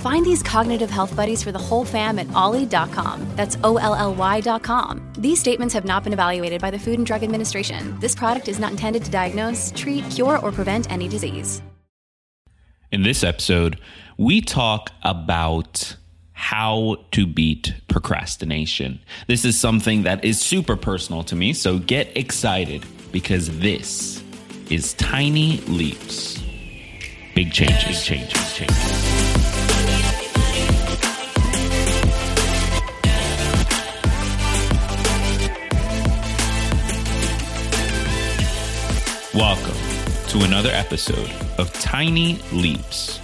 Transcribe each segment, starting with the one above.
Find these cognitive health buddies for the whole fam at olly.com. That's O L L Y.com. These statements have not been evaluated by the Food and Drug Administration. This product is not intended to diagnose, treat, cure, or prevent any disease. In this episode, we talk about how to beat procrastination. This is something that is super personal to me, so get excited because this is Tiny Leaps. Big changes, changes, changes. Welcome to another episode of Tiny Leaps,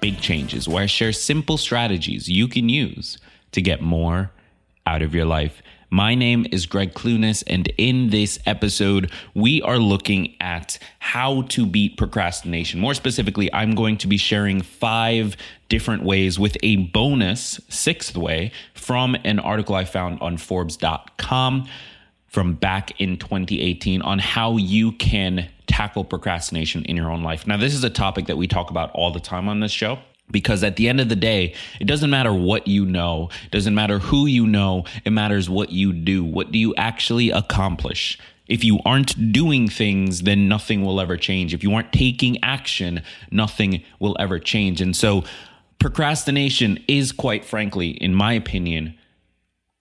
Big Changes, where I share simple strategies you can use to get more out of your life. My name is Greg Clunis, and in this episode, we are looking at how to beat procrastination. More specifically, I'm going to be sharing five different ways with a bonus sixth way from an article I found on Forbes.com from back in 2018 on how you can tackle procrastination in your own life. Now, this is a topic that we talk about all the time on this show because at the end of the day, it doesn't matter what you know, it doesn't matter who you know, it matters what you do. What do you actually accomplish? If you aren't doing things, then nothing will ever change. If you aren't taking action, nothing will ever change. And so, procrastination is quite frankly, in my opinion,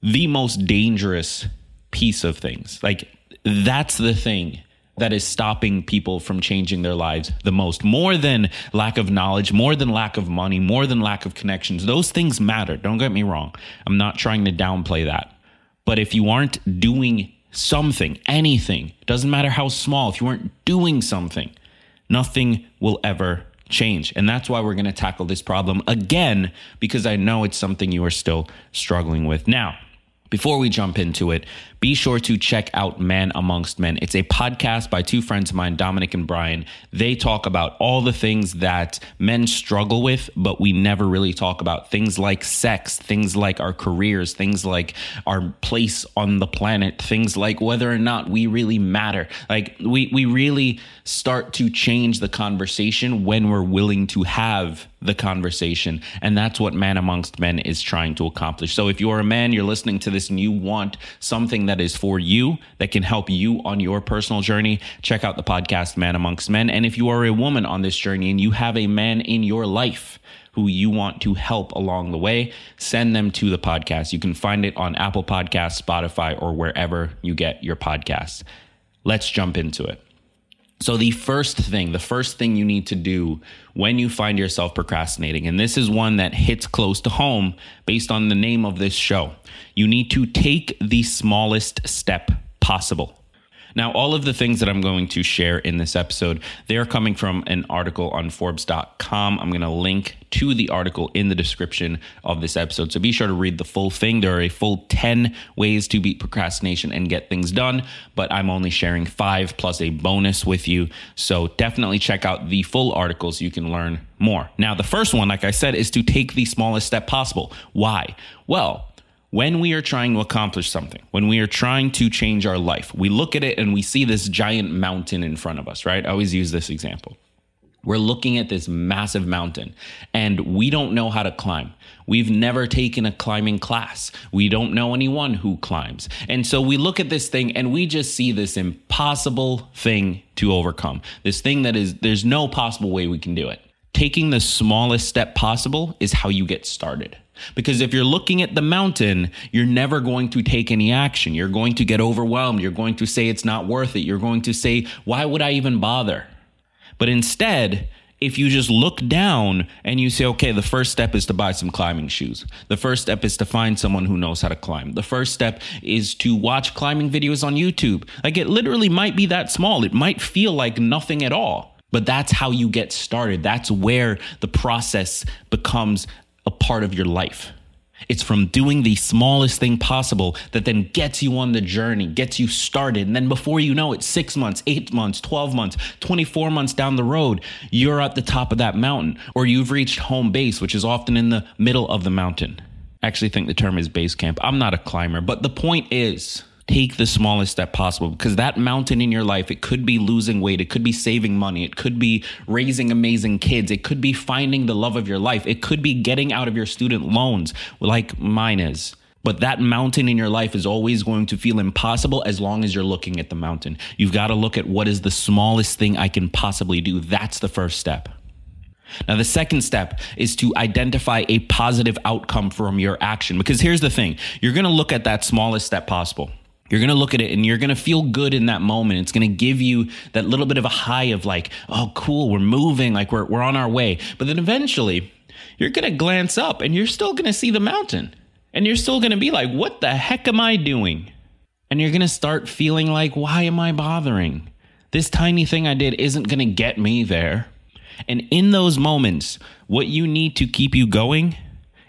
the most dangerous piece of things. Like, that's the thing that is stopping people from changing their lives the most. More than lack of knowledge, more than lack of money, more than lack of connections. Those things matter. Don't get me wrong. I'm not trying to downplay that. But if you aren't doing something, anything, doesn't matter how small, if you aren't doing something, nothing will ever change. And that's why we're going to tackle this problem again, because I know it's something you are still struggling with. Now, before we jump into it, be sure to check out Man Amongst Men. It's a podcast by two friends of mine, Dominic and Brian. They talk about all the things that men struggle with, but we never really talk about. Things like sex, things like our careers, things like our place on the planet, things like whether or not we really matter. Like we we really start to change the conversation when we're willing to have the conversation. And that's what Man Amongst Men is trying to accomplish. So if you're a man, you're listening to this and you want something that is for you, that can help you on your personal journey, check out the podcast Man Amongst Men. And if you are a woman on this journey and you have a man in your life, who you want to help along the way, send them to the podcast. You can find it on Apple Podcasts, Spotify, or wherever you get your podcasts. Let's jump into it. So, the first thing, the first thing you need to do when you find yourself procrastinating, and this is one that hits close to home based on the name of this show, you need to take the smallest step possible. Now, all of the things that I'm going to share in this episode, they are coming from an article on Forbes.com. I'm going to link to the article in the description of this episode. So be sure to read the full thing. There are a full 10 ways to beat procrastination and get things done, but I'm only sharing five plus a bonus with you. So definitely check out the full article so you can learn more. Now, the first one, like I said, is to take the smallest step possible. Why? Well, when we are trying to accomplish something, when we are trying to change our life, we look at it and we see this giant mountain in front of us, right? I always use this example. We're looking at this massive mountain and we don't know how to climb. We've never taken a climbing class. We don't know anyone who climbs. And so we look at this thing and we just see this impossible thing to overcome. This thing that is, there's no possible way we can do it. Taking the smallest step possible is how you get started. Because if you're looking at the mountain, you're never going to take any action. You're going to get overwhelmed. You're going to say it's not worth it. You're going to say, why would I even bother? But instead, if you just look down and you say, okay, the first step is to buy some climbing shoes. The first step is to find someone who knows how to climb. The first step is to watch climbing videos on YouTube. Like it literally might be that small. It might feel like nothing at all. But that's how you get started. That's where the process becomes a part of your life. It's from doing the smallest thing possible that then gets you on the journey, gets you started. And then before you know it, six months, eight months, 12 months, 24 months down the road, you're at the top of that mountain or you've reached home base, which is often in the middle of the mountain. I actually think the term is base camp. I'm not a climber, but the point is take the smallest step possible because that mountain in your life, it could be losing weight, it could be saving money, it could be raising amazing kids, it could be finding the love of your life, it could be getting out of your student loans like mine is. But that mountain in your life is always going to feel impossible as long as you're looking at the mountain. You've got to look at what is the smallest thing I can possibly do. That's the first step. Now, the second step is to identify a positive outcome from your action. Because here's the thing you're going to look at that smallest step possible. You're going to look at it and you're going to feel good in that moment. It's going to give you that little bit of a high of like, oh, cool, we're moving, like we're, we're on our way. But then eventually you're going to glance up and you're still going to see the mountain. And you're still going to be like, what the heck am I doing? And you're going to start feeling like, why am I bothering? This tiny thing I did isn't going to get me there. And in those moments, what you need to keep you going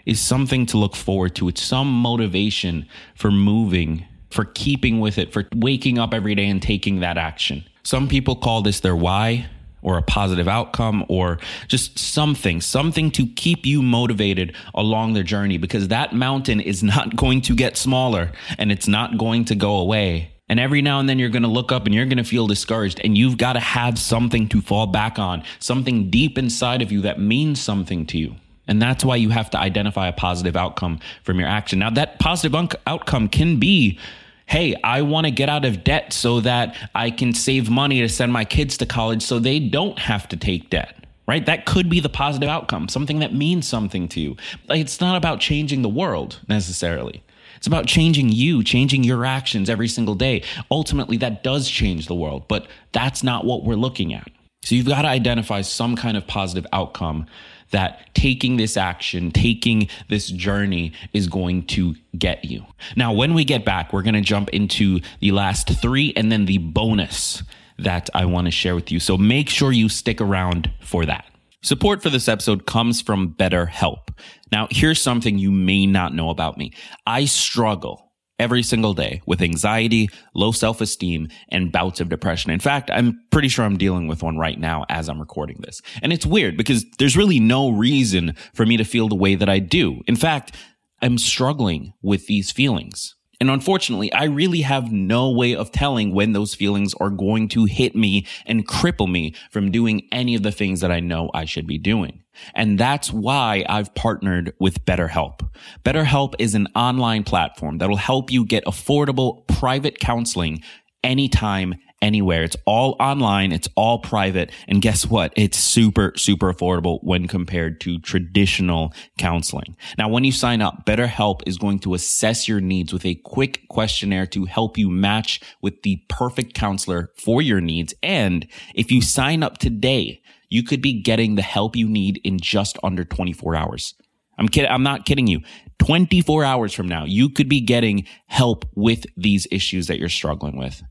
is something to look forward to. It's some motivation for moving for keeping with it, for waking up every day and taking that action. Some people call this their why or a positive outcome or just something, something to keep you motivated along the journey because that mountain is not going to get smaller and it's not going to go away. And every now and then you're going to look up and you're going to feel discouraged and you've got to have something to fall back on, something deep inside of you that means something to you. And that's why you have to identify a positive outcome from your action. Now, that positive un- outcome can be hey, I want to get out of debt so that I can save money to send my kids to college so they don't have to take debt. Right? That could be the positive outcome, something that means something to you. Like, it's not about changing the world necessarily. It's about changing you, changing your actions every single day. Ultimately, that does change the world, but that's not what we're looking at. So you've got to identify some kind of positive outcome that taking this action, taking this journey is going to get you. Now, when we get back, we're going to jump into the last three and then the bonus that I want to share with you. So make sure you stick around for that. Support for this episode comes from BetterHelp. Now, here's something you may not know about me. I struggle every single day with anxiety, low self esteem, and bouts of depression. In fact, I'm pretty sure I'm dealing with one right now as I'm recording this. And it's weird because there's really no reason for me to feel the way that I do. In fact, I'm struggling with these feelings. And unfortunately, I really have no way of telling when those feelings are going to hit me and cripple me from doing any of the things that I know I should be doing. And that's why I've partnered with BetterHelp. BetterHelp is an online platform that'll help you get affordable private counseling anytime, anywhere. It's all online. It's all private. And guess what? It's super, super affordable when compared to traditional counseling. Now, when you sign up, BetterHelp is going to assess your needs with a quick questionnaire to help you match with the perfect counselor for your needs. And if you sign up today, you could be getting the help you need in just under 24 hours. I'm kidding. I'm not kidding you. 24 hours from now, you could be getting help with these issues that you're struggling with.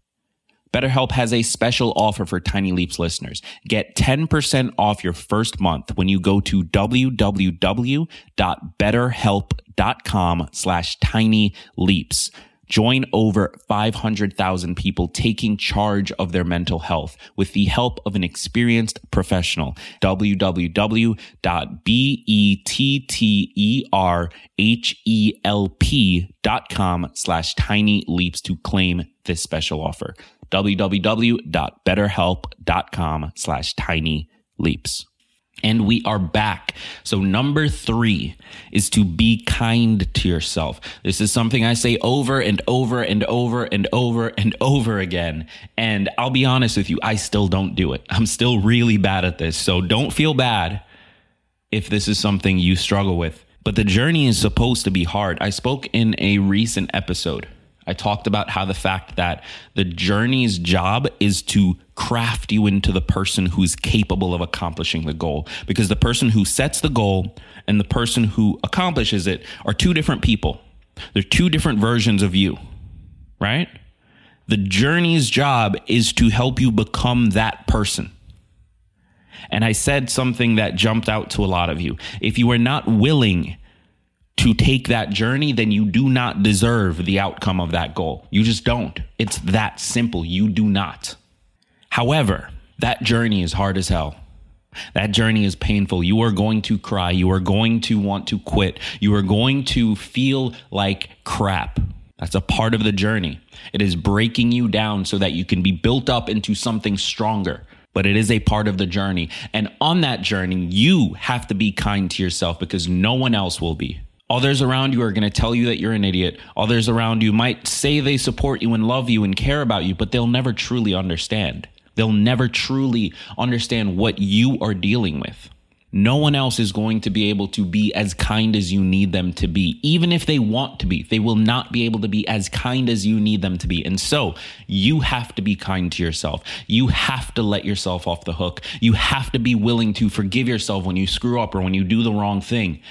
BetterHelp has a special offer for Tiny Leaps listeners. Get 10% off your first month when you go to www.betterhelp.com slash tiny leaps. Join over 500,000 people taking charge of their mental health with the help of an experienced professional. www.betterhelp.com slash tiny leaps to claim this special offer www.betterhelp.com slash tiny leaps. And we are back. So, number three is to be kind to yourself. This is something I say over and over and over and over and over again. And I'll be honest with you, I still don't do it. I'm still really bad at this. So, don't feel bad if this is something you struggle with. But the journey is supposed to be hard. I spoke in a recent episode I talked about how the fact that the journey's job is to craft you into the person who's capable of accomplishing the goal. Because the person who sets the goal and the person who accomplishes it are two different people. They're two different versions of you, right? The journey's job is to help you become that person. And I said something that jumped out to a lot of you. If you are not willing to take that journey, then you do not deserve the outcome of that goal. You just don't. It's that simple. You do not. However, that journey is hard as hell. That journey is painful. You are going to cry. You are going to want to quit. You are going to feel like crap. That's a part of the journey. It is breaking you down so that you can be built up into something stronger. But it is a part of the journey. And on that journey, you have to be kind to yourself because no one else will be. Others around you are going to tell you that you're an idiot. Others around you might say they support you and love you and care about you, but they'll never truly understand. They'll never truly understand what you are dealing with. No one else is going to be able to be as kind as you need them to be. Even if they want to be, they will not be able to be as kind as you need them to be. And so you have to be kind to yourself. You have to let yourself off the hook. You have to be willing to forgive yourself when you screw up or when you do the wrong thing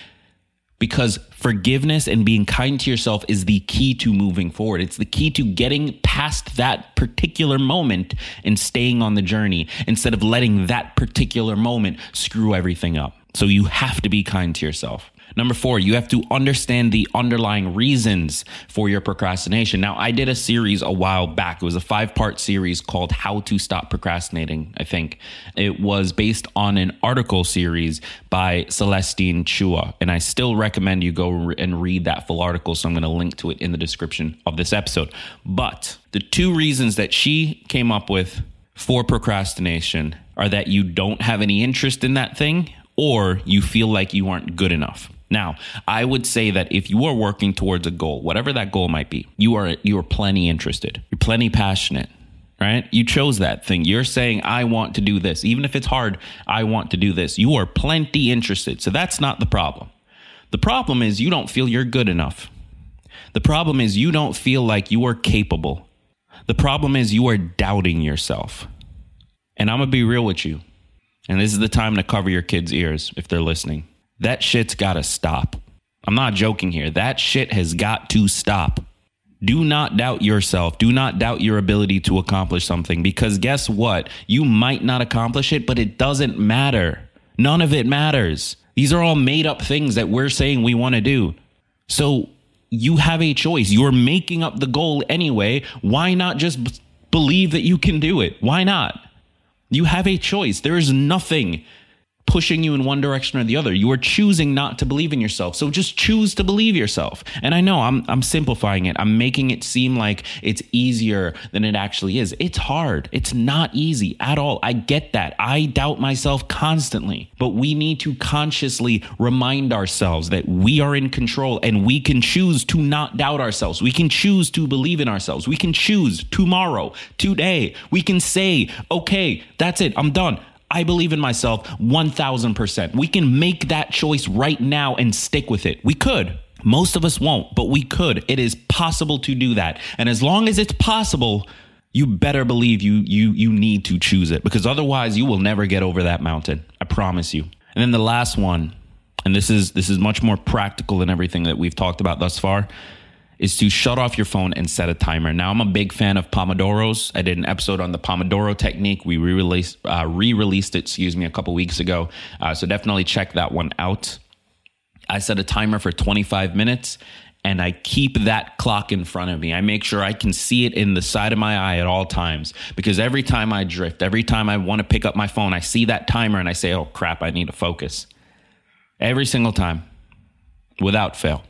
because forgiveness and being kind to yourself is the key to moving forward. It's the key to getting past that particular moment and staying on the journey instead of letting that particular moment screw everything up. So you have to be kind to yourself. Number four, you have to understand the underlying reasons for your procrastination. Now, I did a series a while back. It was a five part series called How to Stop Procrastinating, I think. It was based on an article series by Celestine Chua. And I still recommend you go and read that full article. So I'm going to link to it in the description of this episode. But the two reasons that she came up with for procrastination are that you don't have any interest in that thing or you feel like you aren't good enough. Now, I would say that if you are working towards a goal, whatever that goal might be, you are you are plenty interested. You're plenty passionate, right? You chose that thing. You're saying I want to do this. Even if it's hard, I want to do this. You are plenty interested. So that's not the problem. The problem is you don't feel you're good enough. The problem is you don't feel like you are capable. The problem is you are doubting yourself. And I'm going to be real with you. And this is the time to cover your kids' ears if they're listening. That shit's got to stop. I'm not joking here. That shit has got to stop. Do not doubt yourself. Do not doubt your ability to accomplish something because guess what? You might not accomplish it, but it doesn't matter. None of it matters. These are all made up things that we're saying we want to do. So you have a choice. You're making up the goal anyway. Why not just b- believe that you can do it? Why not? You have a choice. There is nothing pushing you in one direction or the other. You are choosing not to believe in yourself. So just choose to believe yourself. And I know I'm I'm simplifying it. I'm making it seem like it's easier than it actually is. It's hard. It's not easy at all. I get that. I doubt myself constantly. But we need to consciously remind ourselves that we are in control and we can choose to not doubt ourselves. We can choose to believe in ourselves. We can choose tomorrow, today. We can say, "Okay, that's it. I'm done. I believe in myself 1000%. We can make that choice right now and stick with it. We could. Most of us won't, but we could. It is possible to do that. And as long as it's possible, you better believe you you you need to choose it because otherwise you will never get over that mountain. I promise you. And then the last one, and this is this is much more practical than everything that we've talked about thus far, is to shut off your phone and set a timer. Now, I'm a big fan of Pomodoros. I did an episode on the Pomodoro technique. We re-released, uh, re-released it, excuse me, a couple weeks ago. Uh, so definitely check that one out. I set a timer for 25 minutes and I keep that clock in front of me. I make sure I can see it in the side of my eye at all times because every time I drift, every time I want to pick up my phone, I see that timer and I say, oh crap, I need to focus. Every single time without fail.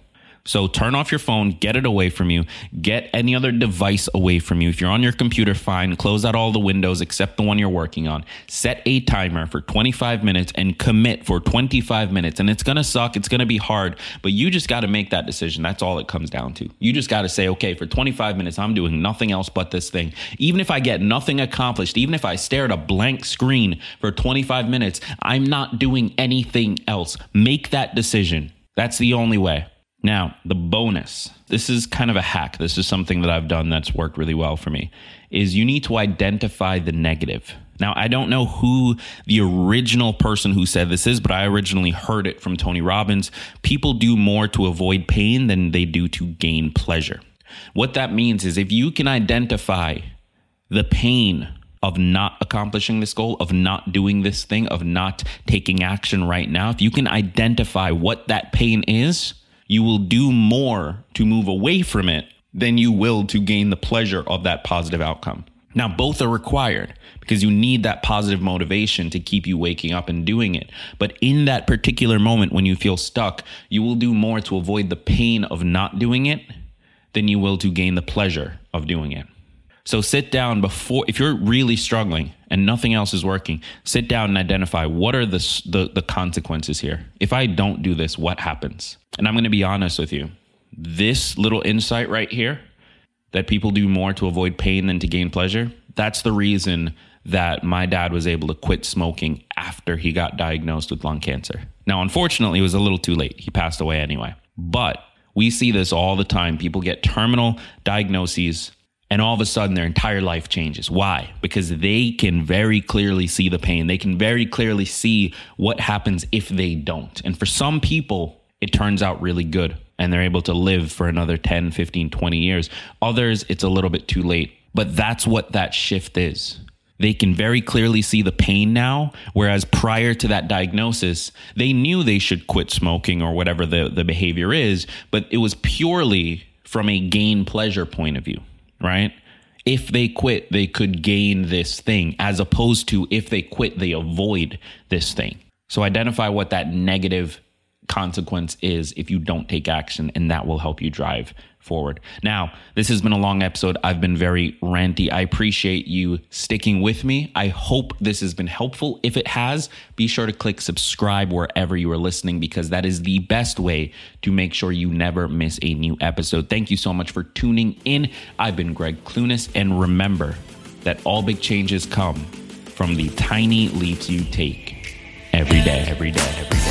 So turn off your phone, get it away from you, get any other device away from you. If you're on your computer, fine. Close out all the windows except the one you're working on. Set a timer for 25 minutes and commit for 25 minutes. And it's going to suck. It's going to be hard, but you just got to make that decision. That's all it comes down to. You just got to say, okay, for 25 minutes, I'm doing nothing else but this thing. Even if I get nothing accomplished, even if I stare at a blank screen for 25 minutes, I'm not doing anything else. Make that decision. That's the only way. Now, the bonus this is kind of a hack. This is something that I've done that's worked really well for me is you need to identify the negative. Now, I don't know who the original person who said this is, but I originally heard it from Tony Robbins. People do more to avoid pain than they do to gain pleasure. What that means is if you can identify the pain of not accomplishing this goal, of not doing this thing, of not taking action right now, if you can identify what that pain is, you will do more to move away from it than you will to gain the pleasure of that positive outcome. Now, both are required because you need that positive motivation to keep you waking up and doing it. But in that particular moment when you feel stuck, you will do more to avoid the pain of not doing it than you will to gain the pleasure of doing it. So sit down before, if you're really struggling and nothing else is working, sit down and identify what are the, the, the consequences here. If I don't do this, what happens? And I'm going to be honest with you. This little insight right here that people do more to avoid pain than to gain pleasure, that's the reason that my dad was able to quit smoking after he got diagnosed with lung cancer. Now, unfortunately, it was a little too late. He passed away anyway. But we see this all the time. People get terminal diagnoses and all of a sudden their entire life changes. Why? Because they can very clearly see the pain. They can very clearly see what happens if they don't. And for some people, it turns out really good and they're able to live for another 10, 15, 20 years. Others, it's a little bit too late. But that's what that shift is. They can very clearly see the pain now, whereas prior to that diagnosis, they knew they should quit smoking or whatever the, the behavior is, but it was purely from a gain pleasure point of view right? If they quit, they could gain this thing, as opposed to if they quit, they avoid this thing. So identify what that negative consequence is if you don't take action, and that will help you drive forward. Now, this has been a long episode. I've been very ranty. I appreciate you sticking with me. I hope this has been helpful. If it has, be sure to click subscribe wherever you are listening because that is the best way to make sure you never miss a new episode. Thank you so much for tuning in. I've been Greg Clunis, and remember that all big changes come from the tiny leaps you take every day, every day, every day.